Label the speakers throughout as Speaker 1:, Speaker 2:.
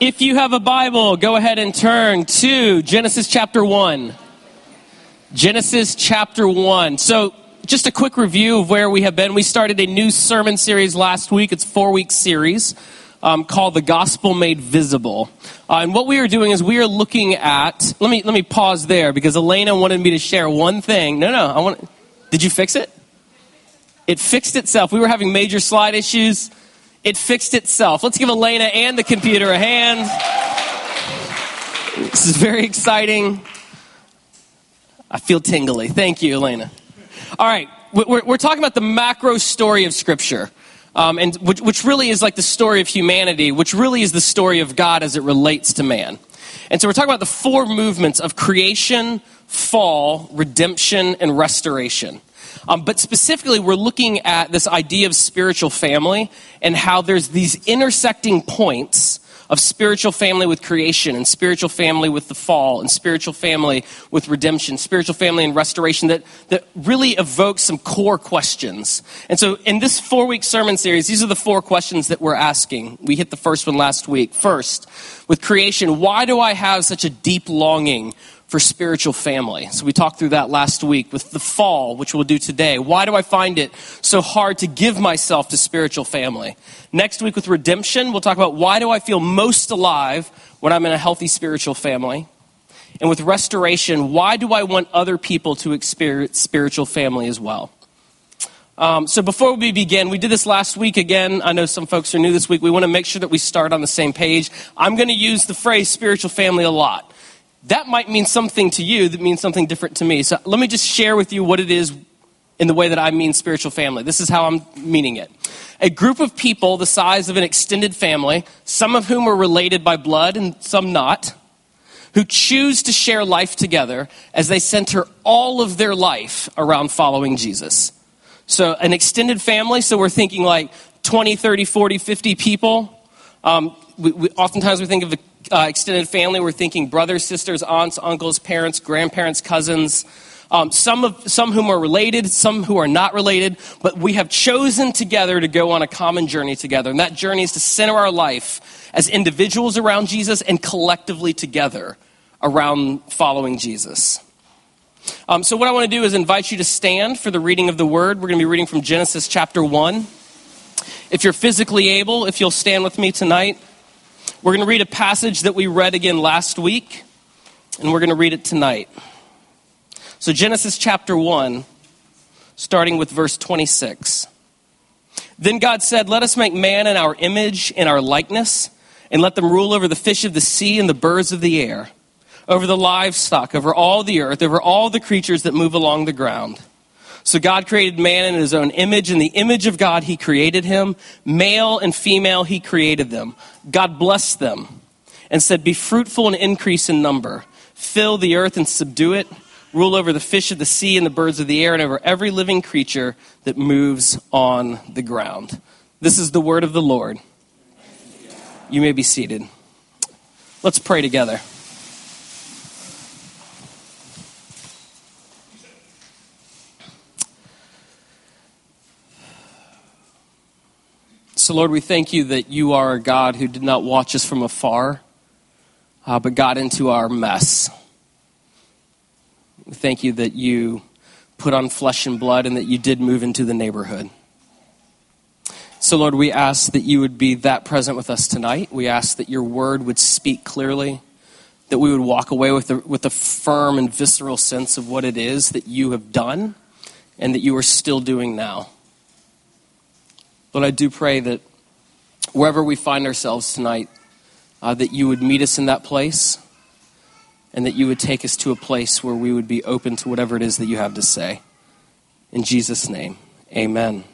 Speaker 1: If you have a Bible, go ahead and turn to Genesis chapter 1. Genesis chapter 1. So, just a quick review of where we have been. We started a new sermon series last week. It's four week series um, called The Gospel Made Visible. Uh, and what we are doing is we are looking at, let me, let me pause there because Elena wanted me to share one thing. No, no, I want, did you fix it? It fixed itself. We were having major slide issues. It fixed itself. Let's give Elena and the computer a hand. This is very exciting. I feel tingly. Thank you, Elena. All right, we're, we're talking about the macro story of Scripture, um, and which, which really is like the story of humanity, which really is the story of God as it relates to man. And so we're talking about the four movements of creation, fall, redemption, and restoration. Um, but specifically, we're looking at this idea of spiritual family and how there's these intersecting points of spiritual family with creation and spiritual family with the fall and spiritual family with redemption, spiritual family and restoration that, that really evokes some core questions. And so in this four week sermon series, these are the four questions that we're asking. We hit the first one last week. First, with creation, why do I have such a deep longing for spiritual family. So we talked through that last week with the fall, which we'll do today. Why do I find it so hard to give myself to spiritual family? Next week with redemption, we'll talk about why do I feel most alive when I'm in a healthy spiritual family? And with restoration, why do I want other people to experience spiritual family as well? Um, so before we begin, we did this last week again. I know some folks are new this week. We want to make sure that we start on the same page. I'm going to use the phrase spiritual family a lot that might mean something to you that means something different to me. So let me just share with you what it is in the way that I mean spiritual family. This is how I'm meaning it. A group of people the size of an extended family, some of whom are related by blood and some not, who choose to share life together as they center all of their life around following Jesus. So, an extended family, so we're thinking like 20, 30, 40, 50 people. Um, we, we, oftentimes we think of uh, extended family, we're thinking brothers, sisters, aunts, uncles, parents, grandparents, cousins. Um, some of some whom are related, some who are not related, but we have chosen together to go on a common journey together. And that journey is to center our life as individuals around Jesus and collectively together around following Jesus. Um, so, what I want to do is invite you to stand for the reading of the word. We're going to be reading from Genesis chapter 1. If you're physically able, if you'll stand with me tonight, we're going to read a passage that we read again last week, and we're going to read it tonight. So, Genesis chapter 1, starting with verse 26. Then God said, Let us make man in our image, in our likeness, and let them rule over the fish of the sea and the birds of the air, over the livestock, over all the earth, over all the creatures that move along the ground. So God created man in his own image. In the image of God, he created him. Male and female, he created them. God blessed them and said, Be fruitful and increase in number. Fill the earth and subdue it. Rule over the fish of the sea and the birds of the air and over every living creature that moves on the ground. This is the word of the Lord. You may be seated. Let's pray together. So, Lord, we thank you that you are a God who did not watch us from afar, uh, but got into our mess. We thank you that you put on flesh and blood and that you did move into the neighborhood. So, Lord, we ask that you would be that present with us tonight. We ask that your word would speak clearly, that we would walk away with a, with a firm and visceral sense of what it is that you have done and that you are still doing now. Lord, I do pray that wherever we find ourselves tonight, uh, that you would meet us in that place and that you would take us to a place where we would be open to whatever it is that you have to say. In Jesus' name, amen.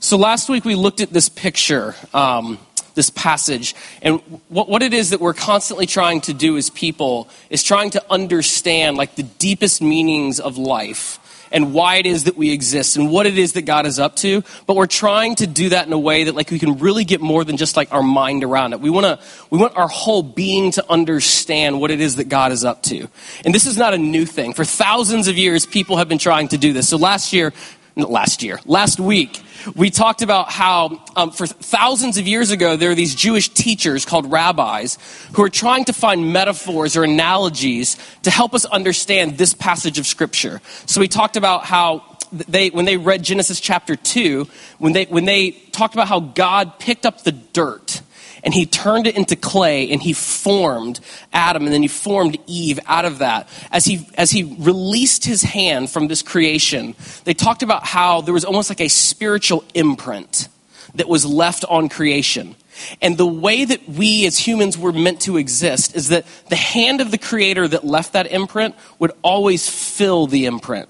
Speaker 1: So last week we looked at this picture, um, this passage, and what, what it is that we're constantly trying to do as people is trying to understand like the deepest meanings of life and why it is that we exist and what it is that God is up to. But we're trying to do that in a way that like we can really get more than just like our mind around it. We want to we want our whole being to understand what it is that God is up to. And this is not a new thing. For thousands of years people have been trying to do this. So last year last year, last week, we talked about how um, for thousands of years ago, there are these Jewish teachers called rabbis who are trying to find metaphors or analogies to help us understand this passage of Scripture. So we talked about how they, when they read Genesis chapter 2, when they, when they talked about how God picked up the dirt and he turned it into clay and he formed Adam and then he formed Eve out of that. As he, as he released his hand from this creation, they talked about how there was almost like a spiritual imprint that was left on creation. And the way that we as humans were meant to exist is that the hand of the creator that left that imprint would always fill the imprint.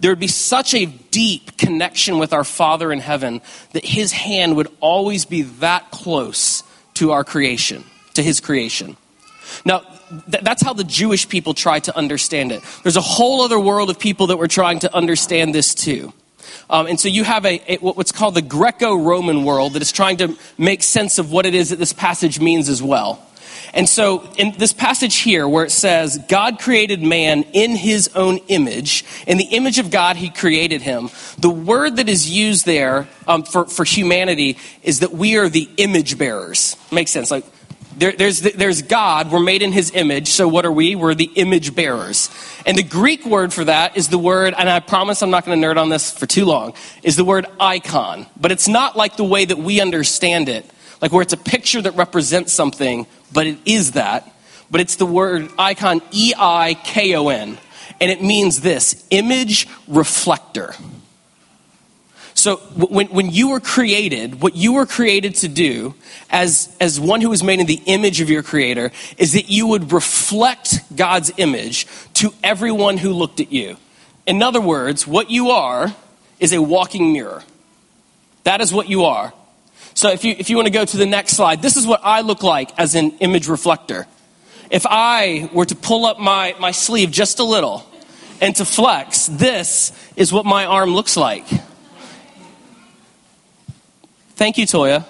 Speaker 1: There would be such a deep connection with our Father in heaven that his hand would always be that close to our creation, to his creation. Now, th- that's how the Jewish people try to understand it. There's a whole other world of people that were trying to understand this too. Um, and so you have a, a, what's called the Greco Roman world that is trying to make sense of what it is that this passage means as well. And so, in this passage here, where it says, God created man in his own image, in the image of God, he created him, the word that is used there um, for, for humanity is that we are the image bearers. Makes sense. Like, there, there's, there's God, we're made in his image, so what are we? We're the image bearers. And the Greek word for that is the word, and I promise I'm not going to nerd on this for too long, is the word icon. But it's not like the way that we understand it like where it's a picture that represents something, but it is that. But it's the word icon, E I K O N. And it means this image reflector. So when, when you were created, what you were created to do as, as one who was made in the image of your creator is that you would reflect God's image to everyone who looked at you. In other words, what you are is a walking mirror. That is what you are. So if you, if you want to go to the next slide, this is what I look like as an image reflector. If I were to pull up my, my sleeve just a little and to flex, this is what my arm looks like. Thank you, Toya.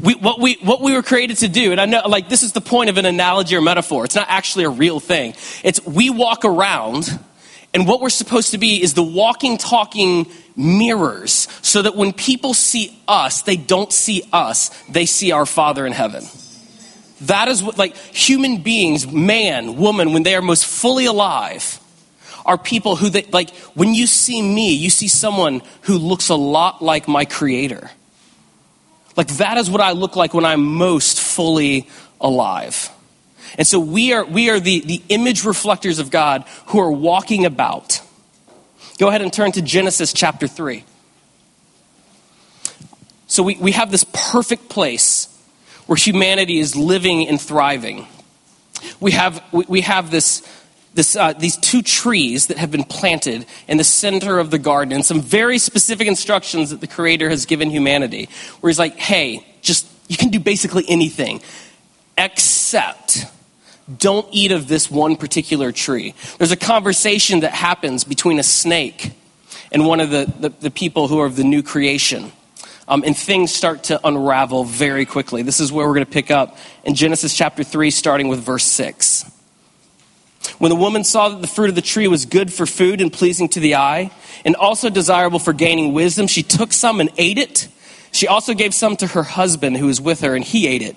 Speaker 1: We, what, we, what we were created to do, and I know, like, this is the point of an analogy or metaphor. It's not actually a real thing. It's we walk around, and what we're supposed to be is the walking, talking mirrors so that when people see us, they don't see us, they see our Father in heaven. That is what, like, human beings, man, woman, when they are most fully alive, are people who, they, like, when you see me, you see someone who looks a lot like my Creator. Like, that is what I look like when I'm most fully alive. And so we are, we are the, the image reflectors of God who are walking about. Go ahead and turn to Genesis chapter 3. So we, we have this perfect place where humanity is living and thriving. We have, we have this, this, uh, these two trees that have been planted in the center of the garden and some very specific instructions that the Creator has given humanity, where He's like, hey, just, you can do basically anything except don't eat of this one particular tree. There's a conversation that happens between a snake and one of the, the, the people who are of the new creation. Um, and things start to unravel very quickly. This is where we're going to pick up in Genesis chapter 3, starting with verse 6. When the woman saw that the fruit of the tree was good for food and pleasing to the eye, and also desirable for gaining wisdom, she took some and ate it. She also gave some to her husband who was with her, and he ate it.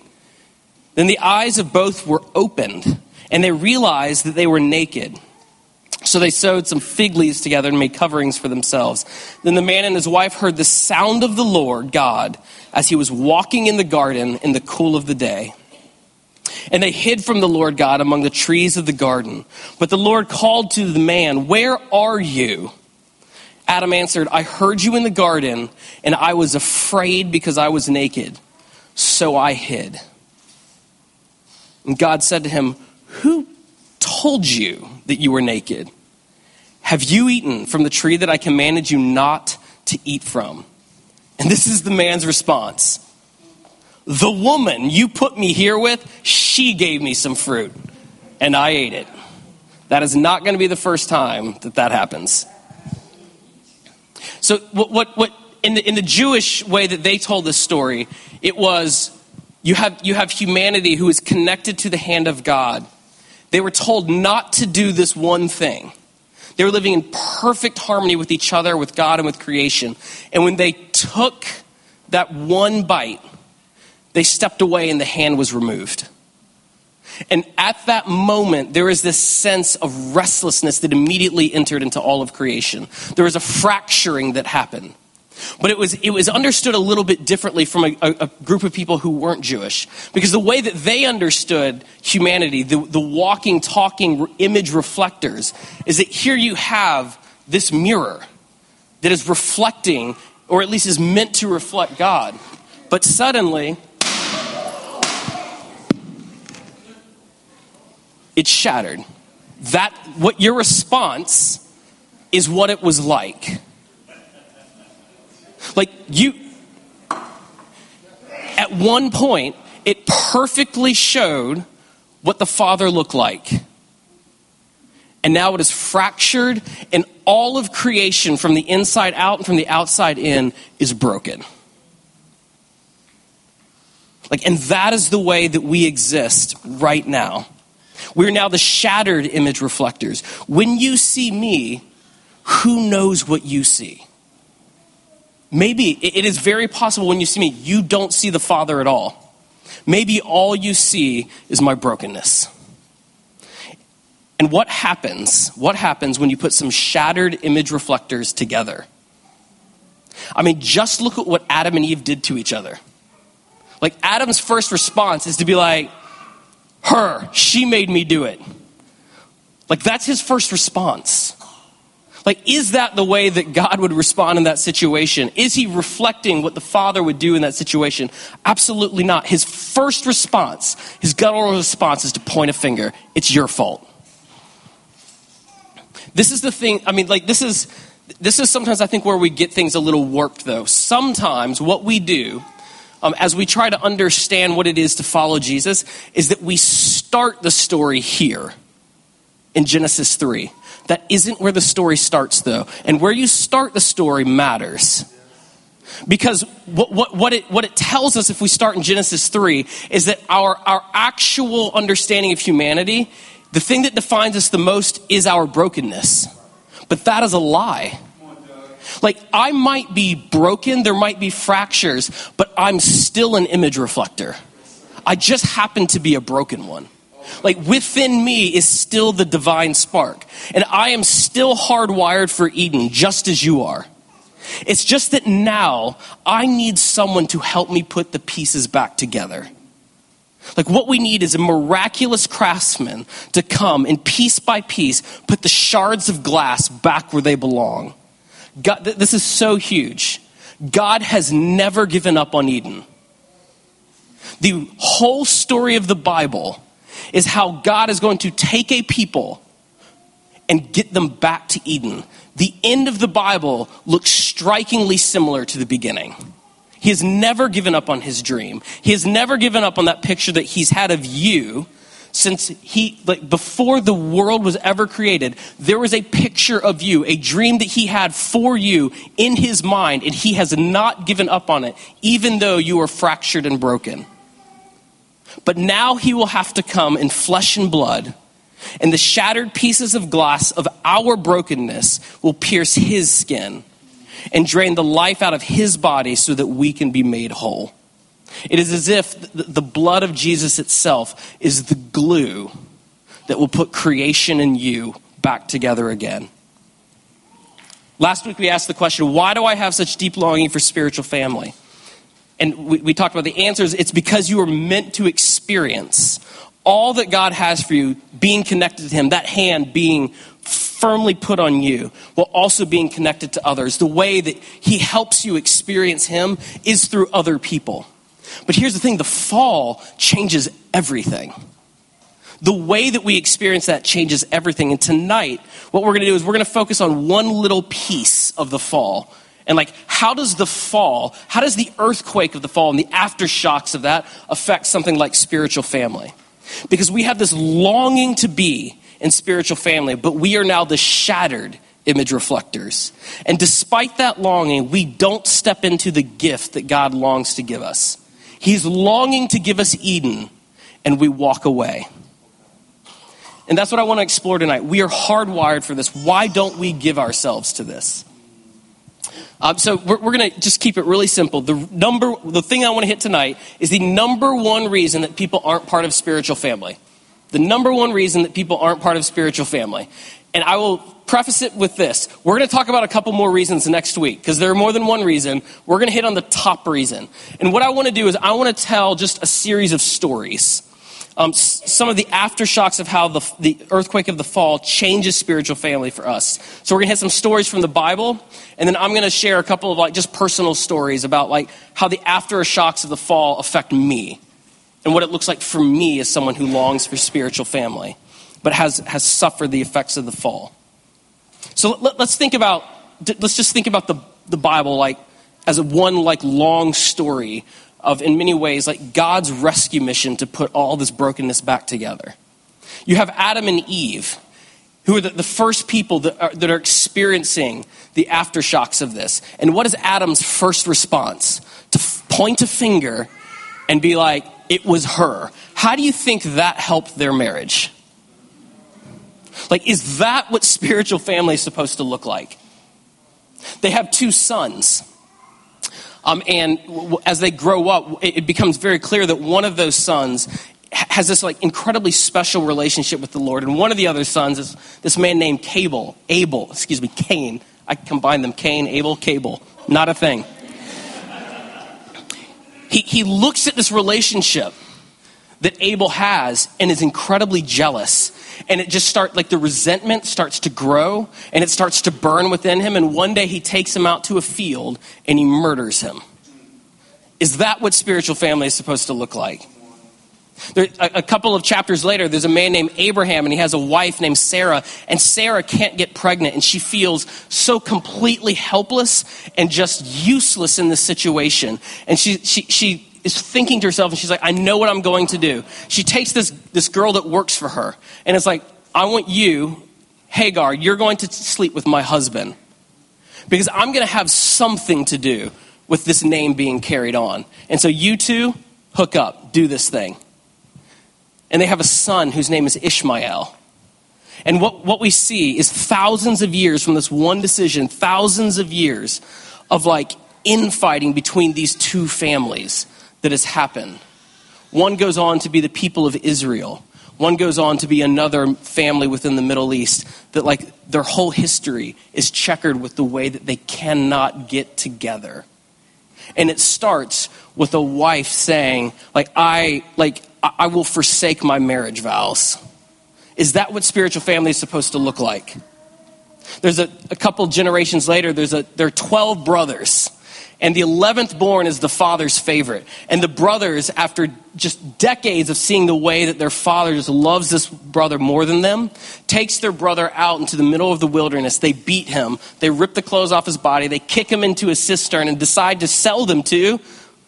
Speaker 1: Then the eyes of both were opened, and they realized that they were naked. So they sewed some fig leaves together and made coverings for themselves. Then the man and his wife heard the sound of the Lord God as he was walking in the garden in the cool of the day. And they hid from the Lord God among the trees of the garden. But the Lord called to the man, Where are you? Adam answered, I heard you in the garden, and I was afraid because I was naked. So I hid. And God said to him, Who told you that you were naked? Have you eaten from the tree that I commanded you not to eat from? And this is the man's response The woman you put me here with, she gave me some fruit, and I ate it. That is not going to be the first time that that happens. So, what, what, what in, the, in the Jewish way that they told this story, it was you have, you have humanity who is connected to the hand of God. They were told not to do this one thing. They were living in perfect harmony with each other, with God, and with creation. And when they took that one bite, they stepped away and the hand was removed. And at that moment, there is this sense of restlessness that immediately entered into all of creation. There was a fracturing that happened. But it was, it was understood a little bit differently from a, a, group of people who weren't Jewish. Because the way that they understood humanity, the, the walking, talking image reflectors, is that here you have this mirror that is reflecting, or at least is meant to reflect God. But suddenly, it's shattered. That, what your response is what it was like. Like you, at one point, it perfectly showed what the Father looked like. And now it is fractured, and all of creation from the inside out and from the outside in is broken. Like, and that is the way that we exist right now. We're now the shattered image reflectors. When you see me, who knows what you see? Maybe it is very possible when you see me, you don't see the Father at all. Maybe all you see is my brokenness. And what happens? What happens when you put some shattered image reflectors together? I mean, just look at what Adam and Eve did to each other. Like, Adam's first response is to be like, her, she made me do it. Like, that's his first response. Like, is that the way that God would respond in that situation? Is he reflecting what the Father would do in that situation? Absolutely not. His first response, his guttural response is to point a finger. It's your fault. This is the thing, I mean, like, this is, this is sometimes I think where we get things a little warped, though. Sometimes what we do, um, as we try to understand what it is to follow Jesus, is that we start the story here in Genesis 3 that isn't where the story starts, though. And where you start the story matters. Because what, what, what, it, what it tells us if we start in Genesis 3 is that our, our actual understanding of humanity, the thing that defines us the most is our brokenness. But that is a lie. Like, I might be broken, there might be fractures, but I'm still an image reflector. I just happen to be a broken one. Like within me is still the divine spark. And I am still hardwired for Eden, just as you are. It's just that now I need someone to help me put the pieces back together. Like what we need is a miraculous craftsman to come and piece by piece put the shards of glass back where they belong. God, this is so huge. God has never given up on Eden. The whole story of the Bible is how God is going to take a people and get them back to Eden. The end of the Bible looks strikingly similar to the beginning. He has never given up on his dream. He has never given up on that picture that he's had of you since he like before the world was ever created there was a picture of you a dream that he had for you in his mind and he has not given up on it even though you are fractured and broken but now he will have to come in flesh and blood, and the shattered pieces of glass of our brokenness will pierce his skin and drain the life out of his body so that we can be made whole. It is as if the blood of Jesus itself is the glue that will put creation and you back together again. Last week we asked the question why do I have such deep longing for spiritual family? And we, we talked about the answers, it's because you are meant to experience all that God has for you being connected to Him, that hand being firmly put on you, while also being connected to others. The way that He helps you experience Him is through other people. But here's the thing the fall changes everything. The way that we experience that changes everything. And tonight, what we're going to do is we're going to focus on one little piece of the fall and like, how does the fall, how does the earthquake of the fall and the aftershocks of that affect something like spiritual family? Because we have this longing to be in spiritual family, but we are now the shattered image reflectors. And despite that longing, we don't step into the gift that God longs to give us. He's longing to give us Eden, and we walk away. And that's what I want to explore tonight. We are hardwired for this. Why don't we give ourselves to this? Um, so we're, we're going to just keep it really simple. The number, the thing I want to hit tonight is the number one reason that people aren't part of spiritual family. The number one reason that people aren't part of spiritual family. And I will preface it with this. We're going to talk about a couple more reasons next week because there are more than one reason. We're going to hit on the top reason. And what I want to do is I want to tell just a series of stories. Um, some of the aftershocks of how the, the earthquake of the fall changes spiritual family for us. So we're going to hit some stories from the Bible, and then I'm going to share a couple of like just personal stories about like how the aftershocks of the fall affect me and what it looks like for me as someone who longs for spiritual family but has, has suffered the effects of the fall. So let, us think about, let's just think about the, the Bible like as a one like long story of, in many ways, like God's rescue mission to put all this brokenness back together. You have Adam and Eve, who are the, the first people that are, that are experiencing the aftershocks of this. And what is Adam's first response? To f- point a finger and be like, it was her. How do you think that helped their marriage? Like, is that what spiritual family is supposed to look like? They have two sons. Um, and as they grow up, it becomes very clear that one of those sons has this like incredibly special relationship with the Lord, and one of the other sons is this man named Cable, Abel, excuse me, Cain. I combine them, Cain, Abel, Cable, not a thing. He, he looks at this relationship that Abel has and is incredibly jealous. And it just starts, like the resentment starts to grow and it starts to burn within him. And one day he takes him out to a field and he murders him. Is that what spiritual family is supposed to look like? There, a, a, couple of chapters later, there's a man named Abraham, and he has a wife named Sarah, and Sarah can't get pregnant, and she feels so completely helpless and just useless in this situation. And she, she, she is thinking to herself, and she's like, I know what I'm going to do. She takes this, this girl that works for her, and it's like, I want you, Hagar, you're going to sleep with my husband. Because I'm going to have something to do with this name being carried on. And so you two, hook up, do this thing. And they have a son whose name is Ishmael. And what, what we see is thousands of years from this one decision, thousands of years of like infighting between these two families that has happened. One goes on to be the people of Israel. One goes on to be another family within the Middle East that, like, their whole history is checkered with the way that they cannot get together. And it starts with a wife saying, like, I, like, I will forsake my marriage vows. Is that what spiritual family is supposed to look like? There's a, a couple generations later, there's a, there are 12 brothers and the 11th born is the father's favorite. And the brothers, after just decades of seeing the way that their father just loves this brother more than them, takes their brother out into the middle of the wilderness. They beat him, they rip the clothes off his body, they kick him into a cistern and decide to sell them to,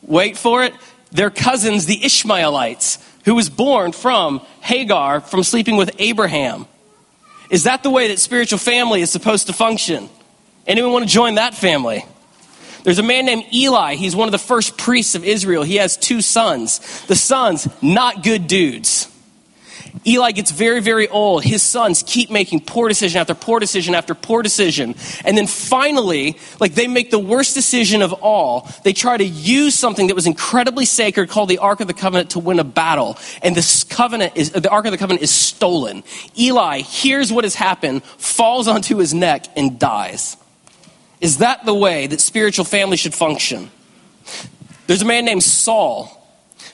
Speaker 1: wait for it, their cousins, the Ishmaelites, who was born from Hagar, from sleeping with Abraham. Is that the way that spiritual family is supposed to function? Anyone want to join that family? There's a man named Eli. He's one of the first priests of Israel. He has two sons. The sons, not good dudes. Eli gets very, very old. His sons keep making poor decision after poor decision after poor decision. And then finally, like they make the worst decision of all. They try to use something that was incredibly sacred called the Ark of the Covenant to win a battle. And this covenant is, the Ark of the Covenant is stolen. Eli hears what has happened, falls onto his neck, and dies. Is that the way that spiritual family should function? There's a man named Saul.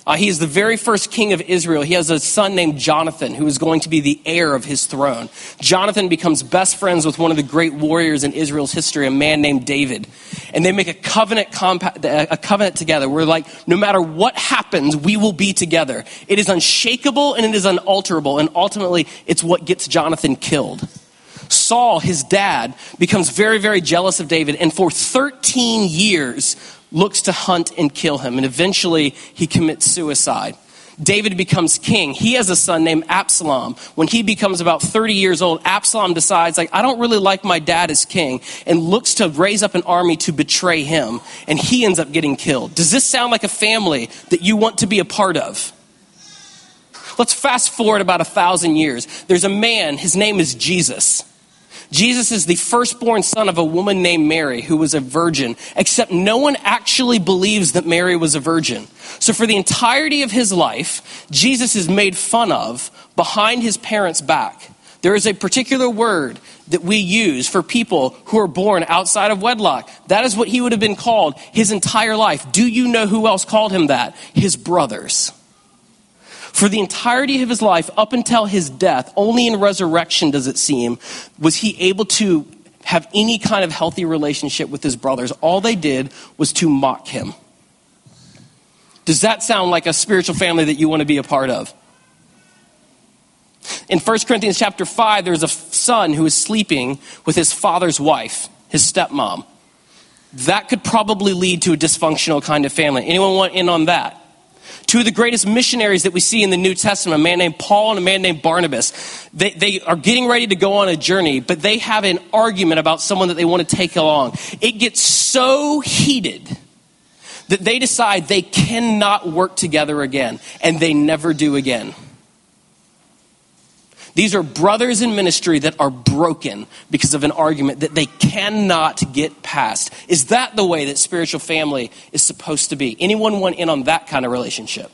Speaker 1: Uh, he is the very first king of Israel. He has a son named Jonathan who is going to be the heir of his throne. Jonathan becomes best friends with one of the great warriors in Israel's history, a man named David. And they make a covenant, compa- a covenant together where, like, no matter what happens, we will be together. It is unshakable and it is unalterable. And ultimately, it's what gets Jonathan killed. Saul, his dad, becomes very, very jealous of David and for 13 years looks to hunt and kill him. And eventually he commits suicide. David becomes king. He has a son named Absalom. When he becomes about 30 years old, Absalom decides, like, I don't really like my dad as king, and looks to raise up an army to betray him, and he ends up getting killed. Does this sound like a family that you want to be a part of? Let's fast forward about a thousand years. There's a man, his name is Jesus. Jesus is the firstborn son of a woman named Mary who was a virgin, except no one actually believes that Mary was a virgin. So for the entirety of his life, Jesus is made fun of behind his parents' back. There is a particular word that we use for people who are born outside of wedlock. That is what he would have been called his entire life. Do you know who else called him that? His brothers. For the entirety of his life, up until his death, only in resurrection does it seem, was he able to have any kind of healthy relationship with his brothers. All they did was to mock him. Does that sound like a spiritual family that you want to be a part of? In 1 Corinthians chapter 5, there's a son who is sleeping with his father's wife, his stepmom. That could probably lead to a dysfunctional kind of family. Anyone want in on that? Two of the greatest missionaries that we see in the New Testament, a man named Paul and a man named Barnabas, they, they are getting ready to go on a journey, but they have an argument about someone that they want to take along. It gets so heated that they decide they cannot work together again, and they never do again. These are brothers in ministry that are broken because of an argument that they cannot get past. Is that the way that spiritual family is supposed to be? Anyone want in on that kind of relationship?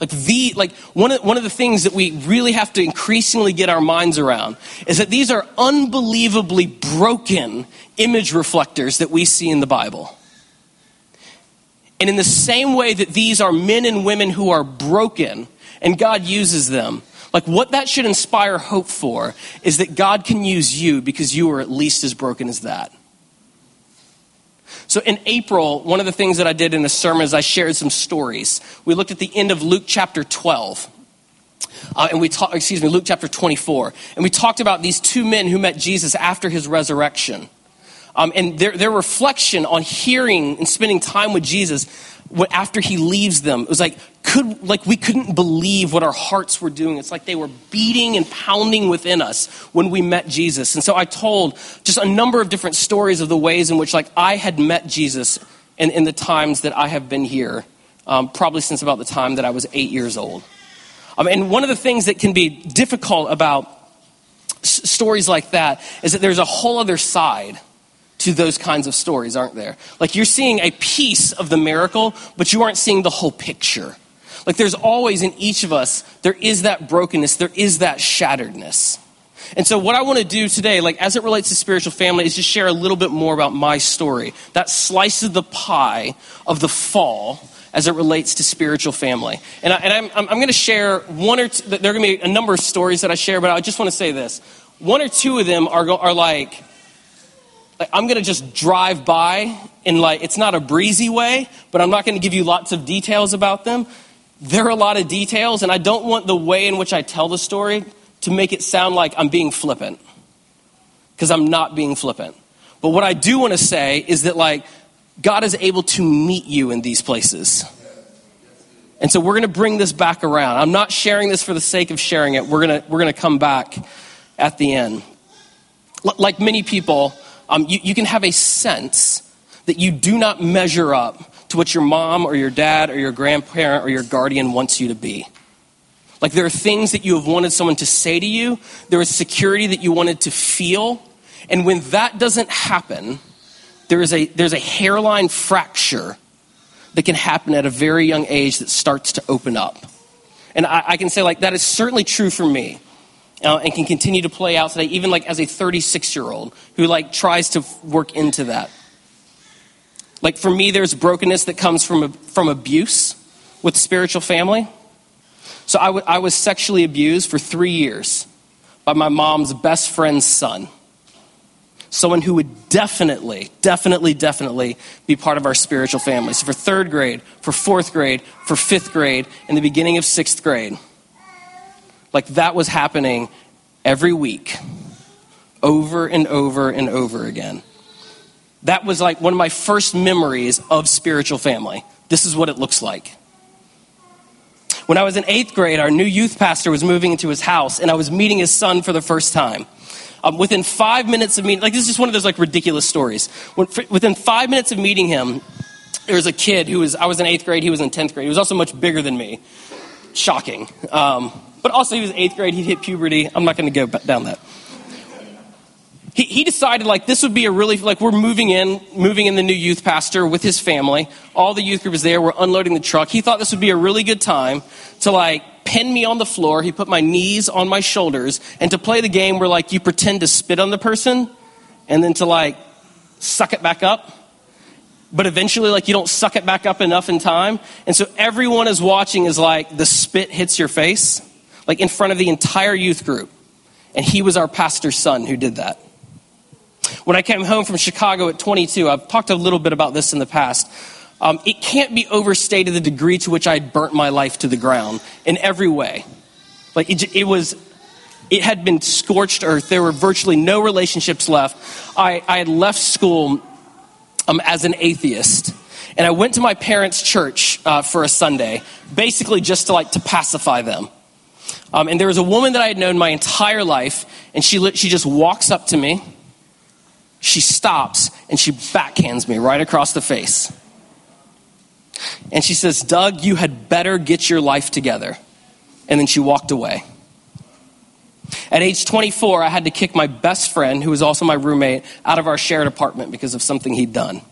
Speaker 1: Like the like one of one of the things that we really have to increasingly get our minds around is that these are unbelievably broken image reflectors that we see in the Bible. And in the same way that these are men and women who are broken, and God uses them. Like, what that should inspire hope for is that God can use you because you are at least as broken as that. So, in April, one of the things that I did in the sermon is I shared some stories. We looked at the end of Luke chapter 12. Uh, and we talked, excuse me, Luke chapter 24. And we talked about these two men who met Jesus after his resurrection. Um, and their, their reflection on hearing and spending time with Jesus after he leaves them, it was like, could, like we couldn't believe what our hearts were doing. It's like they were beating and pounding within us when we met Jesus. And so I told just a number of different stories of the ways in which like I had met Jesus in, in the times that I have been here, um, probably since about the time that I was eight years old. Um, and one of the things that can be difficult about s- stories like that is that there's a whole other side to those kinds of stories, aren't there? Like you're seeing a piece of the miracle, but you aren't seeing the whole picture. Like there's always in each of us, there is that brokenness, there is that shatteredness. And so, what I want to do today, like as it relates to spiritual family, is just share a little bit more about my story. That slice of the pie of the fall as it relates to spiritual family. And, I, am I'm, I'm going to share one or two, there are going to be a number of stories that I share, but I just want to say this. One or two of them are, are like, like, I'm going to just drive by in like, it's not a breezy way, but I'm not going to give you lots of details about them. There are a lot of details, and I don't want the way in which I tell the story to make it sound like I'm being flippant, because I'm not being flippant. But what I do want to say is that, like, God is able to meet you in these places. And so we're going to bring this back around. I'm not sharing this for the sake of sharing it. We're going to, we're going to come back at the end. L- like many people, um, you, you can have a sense that you do not measure up to what your mom or your dad or your grandparent or your guardian wants you to be. Like there are things that you have wanted someone to say to you, there is security that you wanted to feel, and when that doesn't happen, there is a, there's a hairline fracture that can happen at a very young age that starts to open up. And I, I can say, like, that is certainly true for me. Uh, and can continue to play out today, even like as a 36 year old who like tries to work into that. Like for me, there's brokenness that comes from, from abuse with the spiritual family. So I, w- I was sexually abused for three years by my mom's best friend's son. Someone who would definitely, definitely, definitely be part of our spiritual family. So for third grade, for fourth grade, for fifth grade, and the beginning of sixth grade. Like that was happening every week, over and over and over again that was like one of my first memories of spiritual family. This is what it looks like. When I was in eighth grade, our new youth pastor was moving into his house, and I was meeting his son for the first time. Um, within five minutes of meeting, like this is just one of those like ridiculous stories. When, within five minutes of meeting him, there was a kid who was, I was in eighth grade, he was in 10th grade. He was also much bigger than me. Shocking. Um, but also, he was eighth grade, he'd hit puberty. I'm not going to go down that. He, he decided like this would be a really like we're moving in moving in the new youth pastor with his family. All the youth group is there. We're unloading the truck. He thought this would be a really good time to like pin me on the floor. He put my knees on my shoulders. And to play the game where like you pretend to spit on the person and then to like suck it back up. But eventually like you don't suck it back up enough in time. And so everyone is watching as like the spit hits your face like in front of the entire youth group. And he was our pastor's son who did that. When i came home from chicago at 22 i've talked a little bit about this in the past um, it can't be overstated the degree to which i had burnt my life to the ground in every way. Like it, it was it had been scorched earth. There were virtually no relationships left. I, I had left school um, as an atheist. And I went to my parents' church uh, for a Sunday, basically just to like to pacify them. Um, and there was a woman that I had known my entire life, and she, she just walks up to me, she stops, and she backhands me right across the face. And she says, Doug, you had better get your life together. And then she walked away. At age 24, I had to kick my best friend, who was also my roommate, out of our shared apartment because of something he'd done.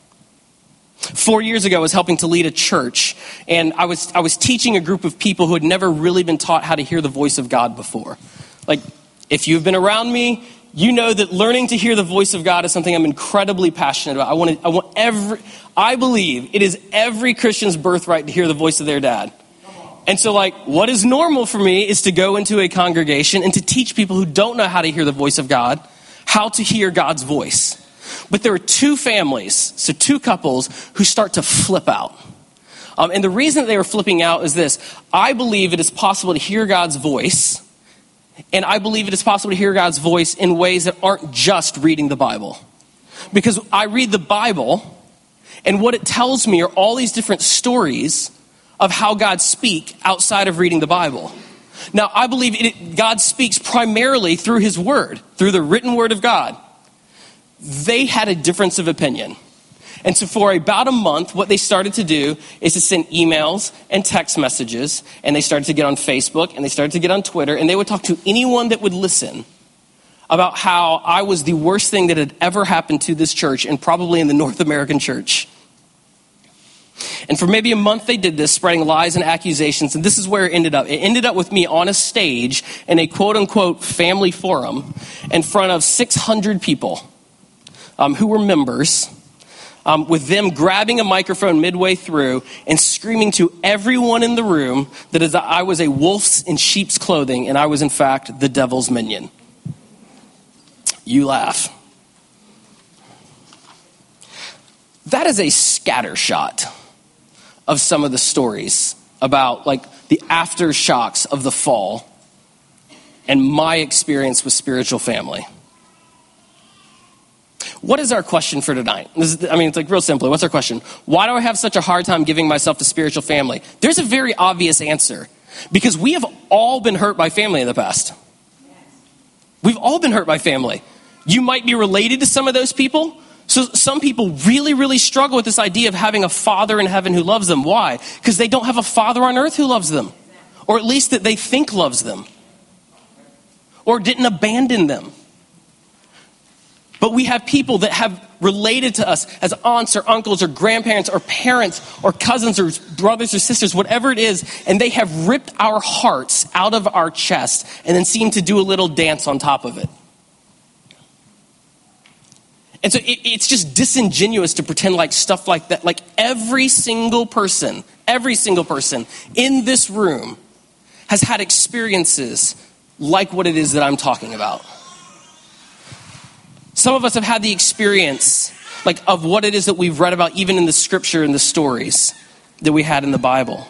Speaker 1: Four years ago, I was helping to lead a church, and I was, I was teaching a group of people who had never really been taught how to hear the voice of God before. Like, if you've been around me, you know that learning to hear the voice of God is something I'm incredibly passionate about. I want, to, I want every, I believe it is every Christian's birthright to hear the voice of their dad. And so, like, what is normal for me is to go into a congregation and to teach people who don't know how to hear the voice of God how to hear God's voice. But there are two families, so two couples, who start to flip out. Um, and the reason they were flipping out is this I believe it is possible to hear God's voice, and I believe it is possible to hear God's voice in ways that aren't just reading the Bible. Because I read the Bible, and what it tells me are all these different stories of how God speaks outside of reading the Bible. Now, I believe it, God speaks primarily through His Word, through the written Word of God. They had a difference of opinion. And so, for about a month, what they started to do is to send emails and text messages, and they started to get on Facebook, and they started to get on Twitter, and they would talk to anyone that would listen about how I was the worst thing that had ever happened to this church, and probably in the North American church. And for maybe a month, they did this, spreading lies and accusations. And this is where it ended up. It ended up with me on a stage in a quote unquote family forum in front of 600 people um, who were members. Um, with them grabbing a microphone midway through and screaming to everyone in the room that I was a wolf's in sheep's clothing and I was, in fact, the devil's minion. You laugh. That is a scatter shot of some of the stories about like the aftershocks of the fall and my experience with spiritual family. What is our question for tonight? Is, I mean, it's like real simply. What's our question? Why do I have such a hard time giving myself to spiritual family? There's a very obvious answer. Because we have all been hurt by family in the past. We've all been hurt by family. You might be related to some of those people. So some people really, really struggle with this idea of having a father in heaven who loves them. Why? Because they don't have a father on earth who loves them. Or at least that they think loves them. Or didn't abandon them. But we have people that have related to us as aunts or uncles or grandparents or parents or cousins or brothers or sisters, whatever it is, and they have ripped our hearts out of our chest and then seem to do a little dance on top of it. And so it, it's just disingenuous to pretend like stuff like that, like every single person, every single person in this room has had experiences like what it is that I'm talking about. Some of us have had the experience like of what it is that we've read about even in the scripture and the stories that we had in the Bible.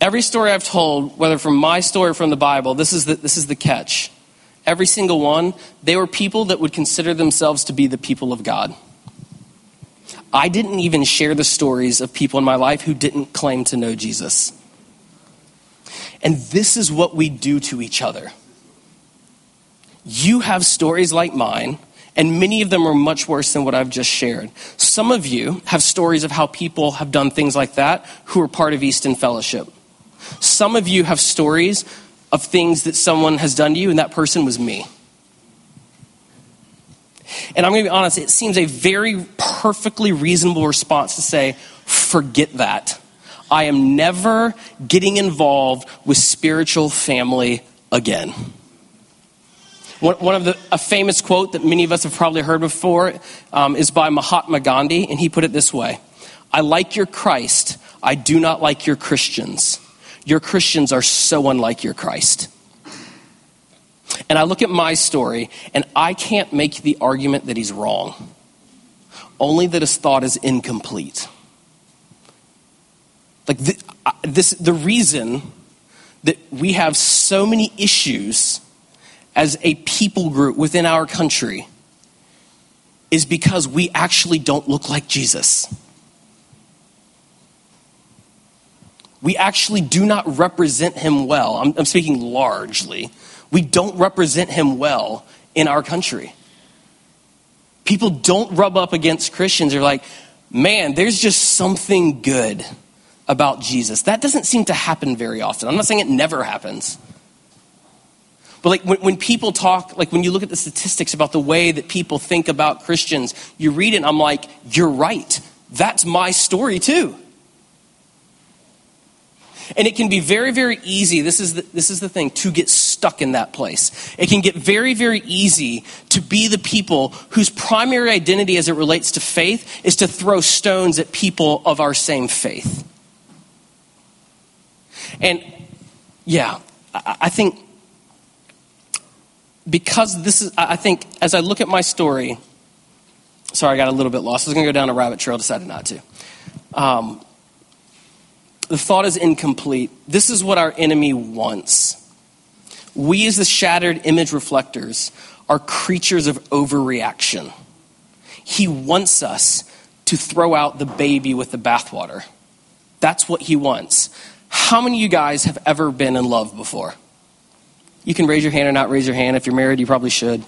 Speaker 1: Every story I've told, whether from my story or from the Bible, this is the, this is the catch every single one, they were people that would consider themselves to be the people of God. I didn't even share the stories of people in my life who didn't claim to know Jesus. And this is what we do to each other. You have stories like mine, And many of them are much worse than what I've just shared. Some of you have stories of how people have done things like that who are part of Easton Fellowship. Some of you have stories of things that someone has done to you, and that person was me. And I'm going to be honest, it seems a very perfectly reasonable response to say, forget that. I am never getting involved with spiritual family again. One of the, a famous quote that many of us have probably heard before um, is by Mahatma Gandhi, and he put it this way I like your Christ, I do not like your Christians. Your Christians are so unlike your Christ. And I look at my story, and I can't make the argument that he's wrong, only that his thought is incomplete. Like the, this, the reason that we have so many issues as a people group within our country is because we actually don't look like Jesus. We actually do not represent him well. I'm, I'm speaking largely we don't represent him well in our country. People don't rub up against Christians. They're like, man, there's just something good about Jesus. That doesn't seem to happen very often. I'm not saying it never happens. But like when, when, people talk, like when you look at the statistics about the way that people think about Christians, you read it and I'm like, you're right. That's my story too. And it can be very, very easy. This is, the, this is the thing to get stuck in that place. It can get very, very easy to be the people whose primary identity as it relates to faith is to throw stones at people of our same faith. And yeah, I, I think because this is, I think as I look at my story, sorry, I got a little bit lost. I was going to go down a rabbit trail, decided not to. Um, the thought is incomplete. This is what our enemy wants. We, as the shattered image reflectors, are creatures of overreaction. He wants us to throw out the baby with the bathwater. That's what he wants. How many of you guys have ever been in love before? You can raise your hand or not raise your hand. If you're married, you probably should.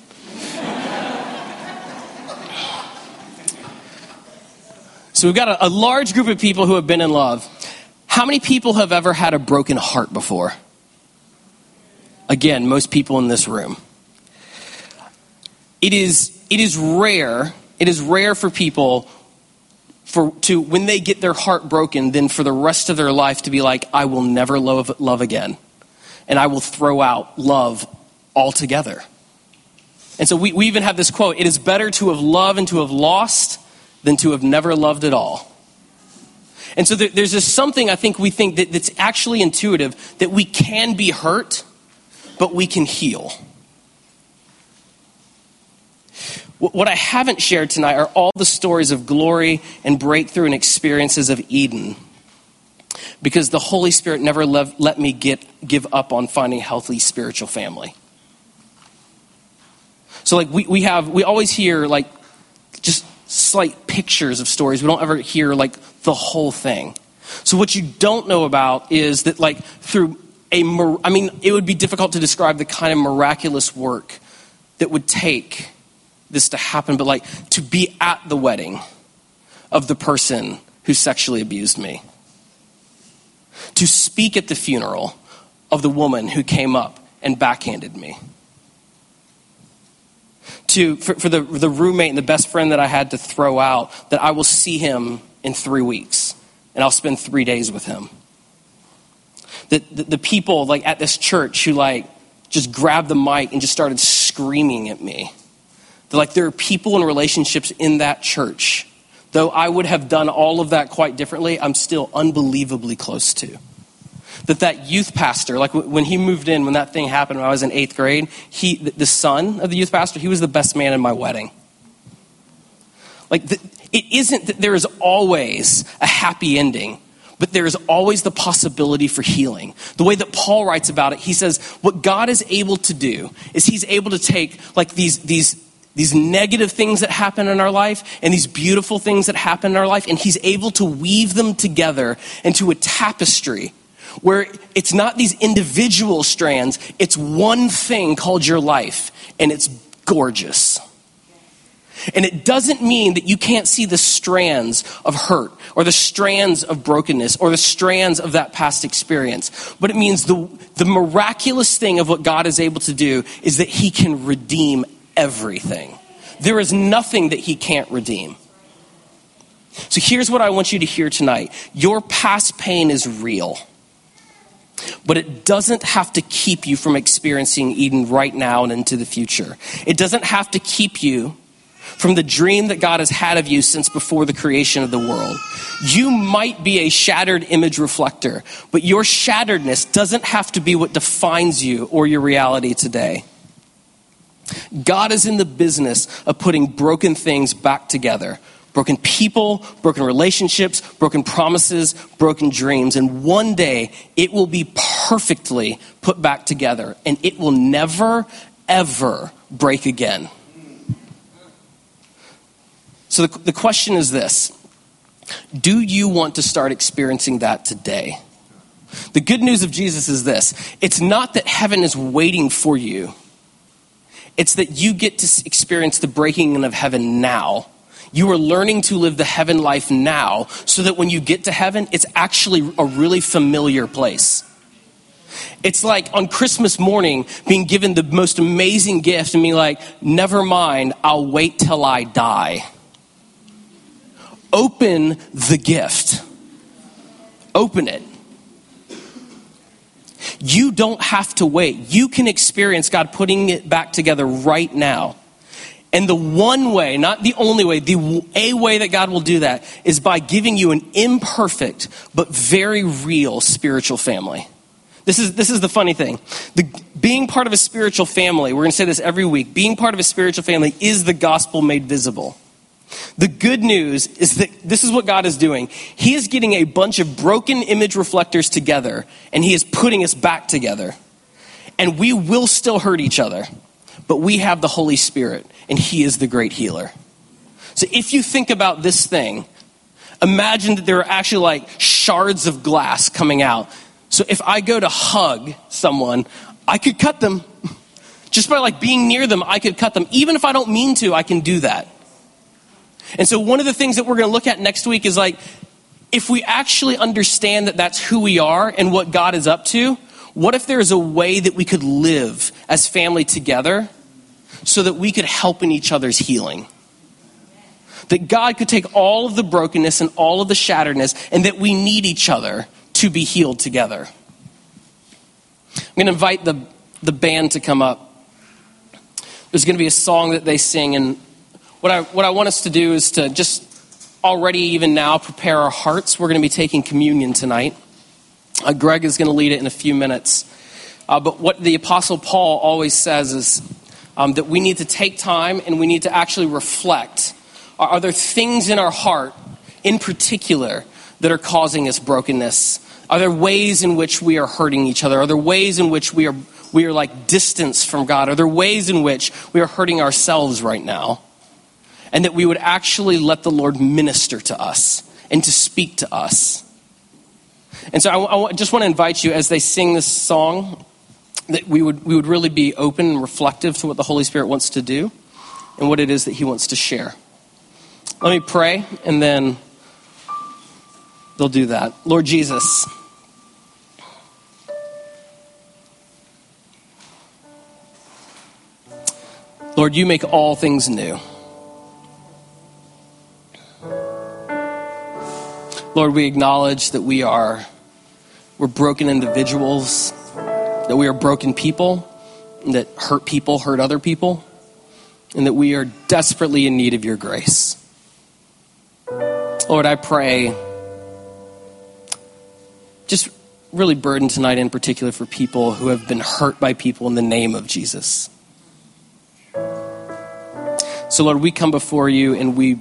Speaker 1: so we've got a, a large group of people who have been in love. How many people have ever had a broken heart before? Again, most people in this room. It is, it is rare, it is rare for people for, to, when they get their heart broken, then for the rest of their life to be like, I will never love, love again. And I will throw out love altogether. And so we, we even have this quote it is better to have loved and to have lost than to have never loved at all. And so there, there's this something I think we think that, that's actually intuitive that we can be hurt, but we can heal. What I haven't shared tonight are all the stories of glory and breakthrough and experiences of Eden. Because the Holy Spirit never let, let me get, give up on finding a healthy spiritual family. So, like, we, we have, we always hear, like, just slight pictures of stories. We don't ever hear, like, the whole thing. So what you don't know about is that like through a I mean it would be difficult to describe the kind of miraculous work that would take this to happen but like to be at the wedding of the person who sexually abused me. To speak at the funeral of the woman who came up and backhanded me. To, for, for the, the roommate and the best friend that I had to throw out, that I will see him in three weeks, and I'll spend three days with him. The, the, the people like at this church who like just grabbed the mic and just started screaming at me. They're like, there are people and relationships in that church. Though I would have done all of that quite differently, I'm still unbelievably close to. That that youth pastor, like when he moved in, when that thing happened when I was in eighth grade, he, the son of the youth pastor, he was the best man in my wedding. Like, the, it isn't that there is always a happy ending, but there is always the possibility for healing. The way that Paul writes about it, he says, what God is able to do is he's able to take like these, these, these negative things that happen in our life and these beautiful things that happen in our life, and he's able to weave them together into a tapestry where it's not these individual strands, it's one thing called your life, and it's gorgeous. And it doesn't mean that you can't see the strands of hurt or the strands of brokenness or the strands of that past experience. But it means the, the miraculous thing of what God is able to do is that He can redeem everything. There is nothing that He can't redeem. So here's what I want you to hear tonight your past pain is real. But it doesn't have to keep you from experiencing Eden right now and into the future. It doesn't have to keep you from the dream that God has had of you since before the creation of the world. You might be a shattered image reflector, but your shatteredness doesn't have to be what defines you or your reality today. God is in the business of putting broken things back together broken people, broken relationships, broken promises, broken dreams. And one day it will be perfectly put back together and it will never, ever break again. So the, the question is this Do you want to start experiencing that today? The good news of Jesus is this it's not that heaven is waiting for you, it's that you get to experience the breaking in of heaven now. You are learning to live the heaven life now so that when you get to heaven, it's actually a really familiar place. It's like on Christmas morning being given the most amazing gift and being like, never mind, I'll wait till I die open the gift. Open it. You don't have to wait. You can experience God putting it back together right now. And the one way, not the only way, the a way that God will do that is by giving you an imperfect but very real spiritual family. This is, this is the funny thing. The, being part of a spiritual family, we're going to say this every week, being part of a spiritual family is the gospel made visible. The good news is that this is what God is doing. He is getting a bunch of broken image reflectors together, and He is putting us back together. And we will still hurt each other, but we have the Holy Spirit, and He is the great healer. So if you think about this thing, imagine that there are actually like shards of glass coming out. So if I go to hug someone, I could cut them. Just by like being near them, I could cut them. Even if I don't mean to, I can do that. And so, one of the things that we're going to look at next week is like, if we actually understand that that's who we are and what God is up to, what if there's a way that we could live as family together so that we could help in each other's healing? That God could take all of the brokenness and all of the shatteredness, and that we need each other to be healed together. I'm going to invite the, the band to come up. There's going to be a song that they sing, and what I, what I want us to do is to just already, even now, prepare our hearts. We're going to be taking communion tonight. Uh, Greg is going to lead it in a few minutes. Uh, but what the Apostle Paul always says is um, that we need to take time and we need to actually reflect. Are, are there things in our heart, in particular, that are causing us brokenness? Are there ways in which we are hurting each other? Are there ways in which we are, we are like distance from God? Are there ways in which we are hurting ourselves right now? and that we would actually let the Lord minister to us and to speak to us. And so I, I just want to invite you as they sing this song that we would, we would really be open and reflective to what the Holy Spirit wants to do and what it is that He wants to share. Let me pray, and then they'll do that. Lord Jesus, Lord, you make all things new. Lord, we acknowledge that we are we're broken individuals, that we are broken people, that hurt people hurt other people, and that we are desperately in need of your grace. Lord, I pray just really burden tonight in particular for people who have been hurt by people in the name of Jesus. So, Lord, we come before you and we,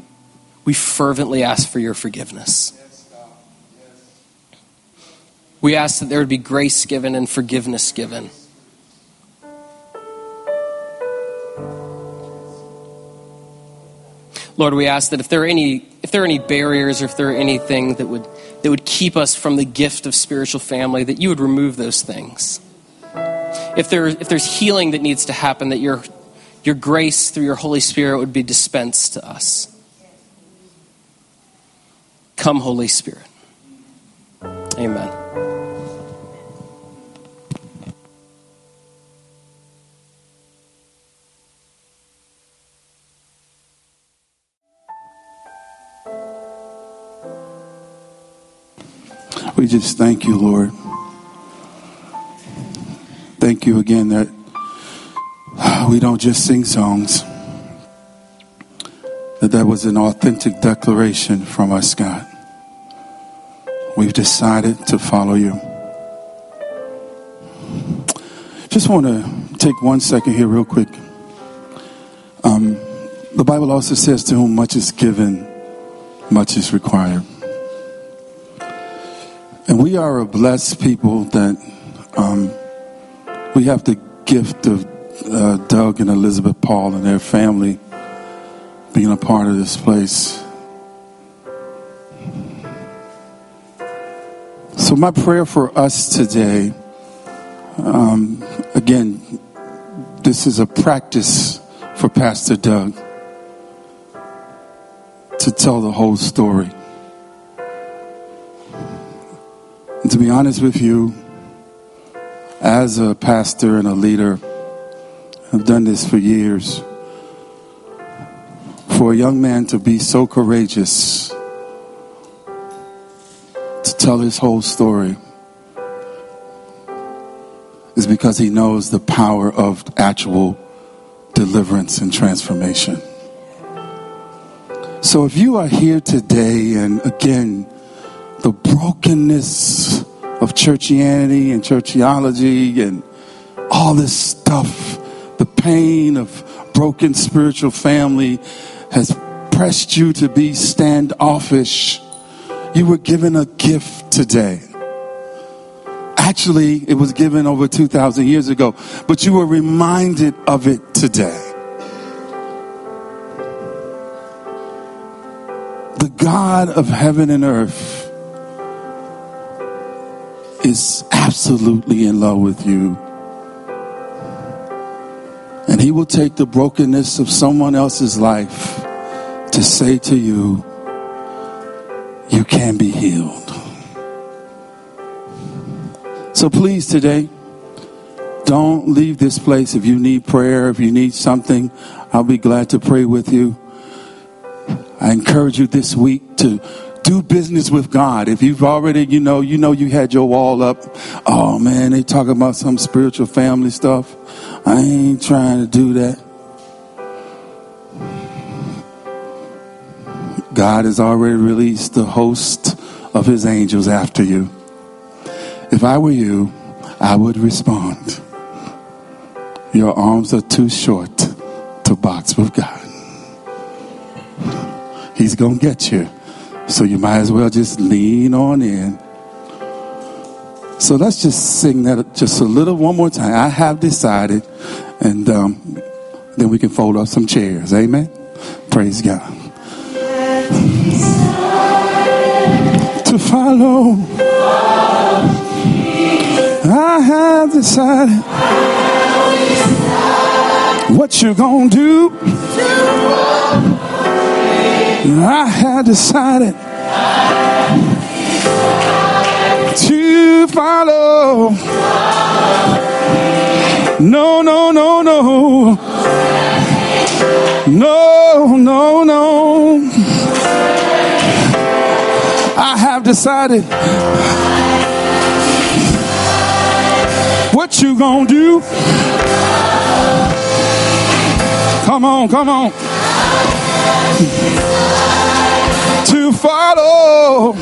Speaker 1: we fervently ask for your forgiveness. We ask that there would be grace given and forgiveness given. Lord, we ask that if there are any if there are any barriers or if there are anything that would that would keep us from the gift of spiritual family, that you would remove those things. If there if there's healing that needs to happen, that your your grace through your Holy Spirit would be dispensed to us. Come, Holy Spirit. Amen.
Speaker 2: We just thank you, Lord. Thank you again that we don't just sing songs, that that was an authentic declaration from us, God. We've decided to follow you. Just want to take one second here, real quick. Um, the Bible also says, To whom much is given, much is required. And we are a blessed people that um, we have the gift of uh, Doug and Elizabeth Paul and their family being a part of this place. So, my prayer for us today, um, again, this is a practice for Pastor Doug to tell the whole story. To be honest with you, as a pastor and a leader, I've done this for years. For a young man to be so courageous to tell his whole story is because he knows the power of actual deliverance and transformation. So if you are here today and again, the brokenness of churchianity and churchiology and all this stuff, the pain of broken spiritual family has pressed you to be standoffish. You were given a gift today. Actually, it was given over 2,000 years ago, but you were reminded of it today. The God of heaven and earth is absolutely in love with you. And he will take the brokenness of someone else's life to say to you, you can be healed. So please today, don't leave this place. If you need prayer, if you need something, I'll be glad to pray with you. I encourage you this week to do business with God. If you've already, you know, you know you had your wall up. Oh man, they talk about some spiritual family stuff. I ain't trying to do that. God has already released the host of his angels after you. If I were you, I would respond. Your arms are too short to box with God. He's going to get you. So you might as well just lean on in. So let's just sing that just a little one more time. I have decided, and um, then we can fold up some chairs. Amen. Praise God. To follow, I have decided what you're gonna do. I had decided to follow. No, no, no, no. No, no, no. I have decided what you gonna do. Come on, come on to follow.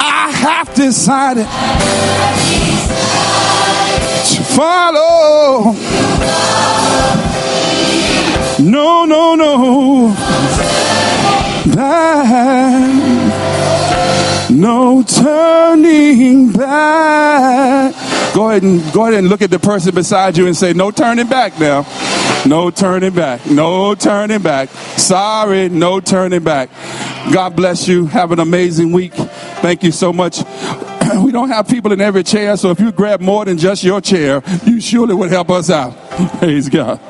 Speaker 2: I have decided to follow. No, no, no. Back. No turning back. Go ahead and go ahead and look at the person beside you and say, No turning back now. No turning back. No turning back. Sorry, no turning back. God bless you. Have an amazing week. Thank you so much. we don't have people in every chair, so if you grab more than just your chair, you surely would help us out. Praise God.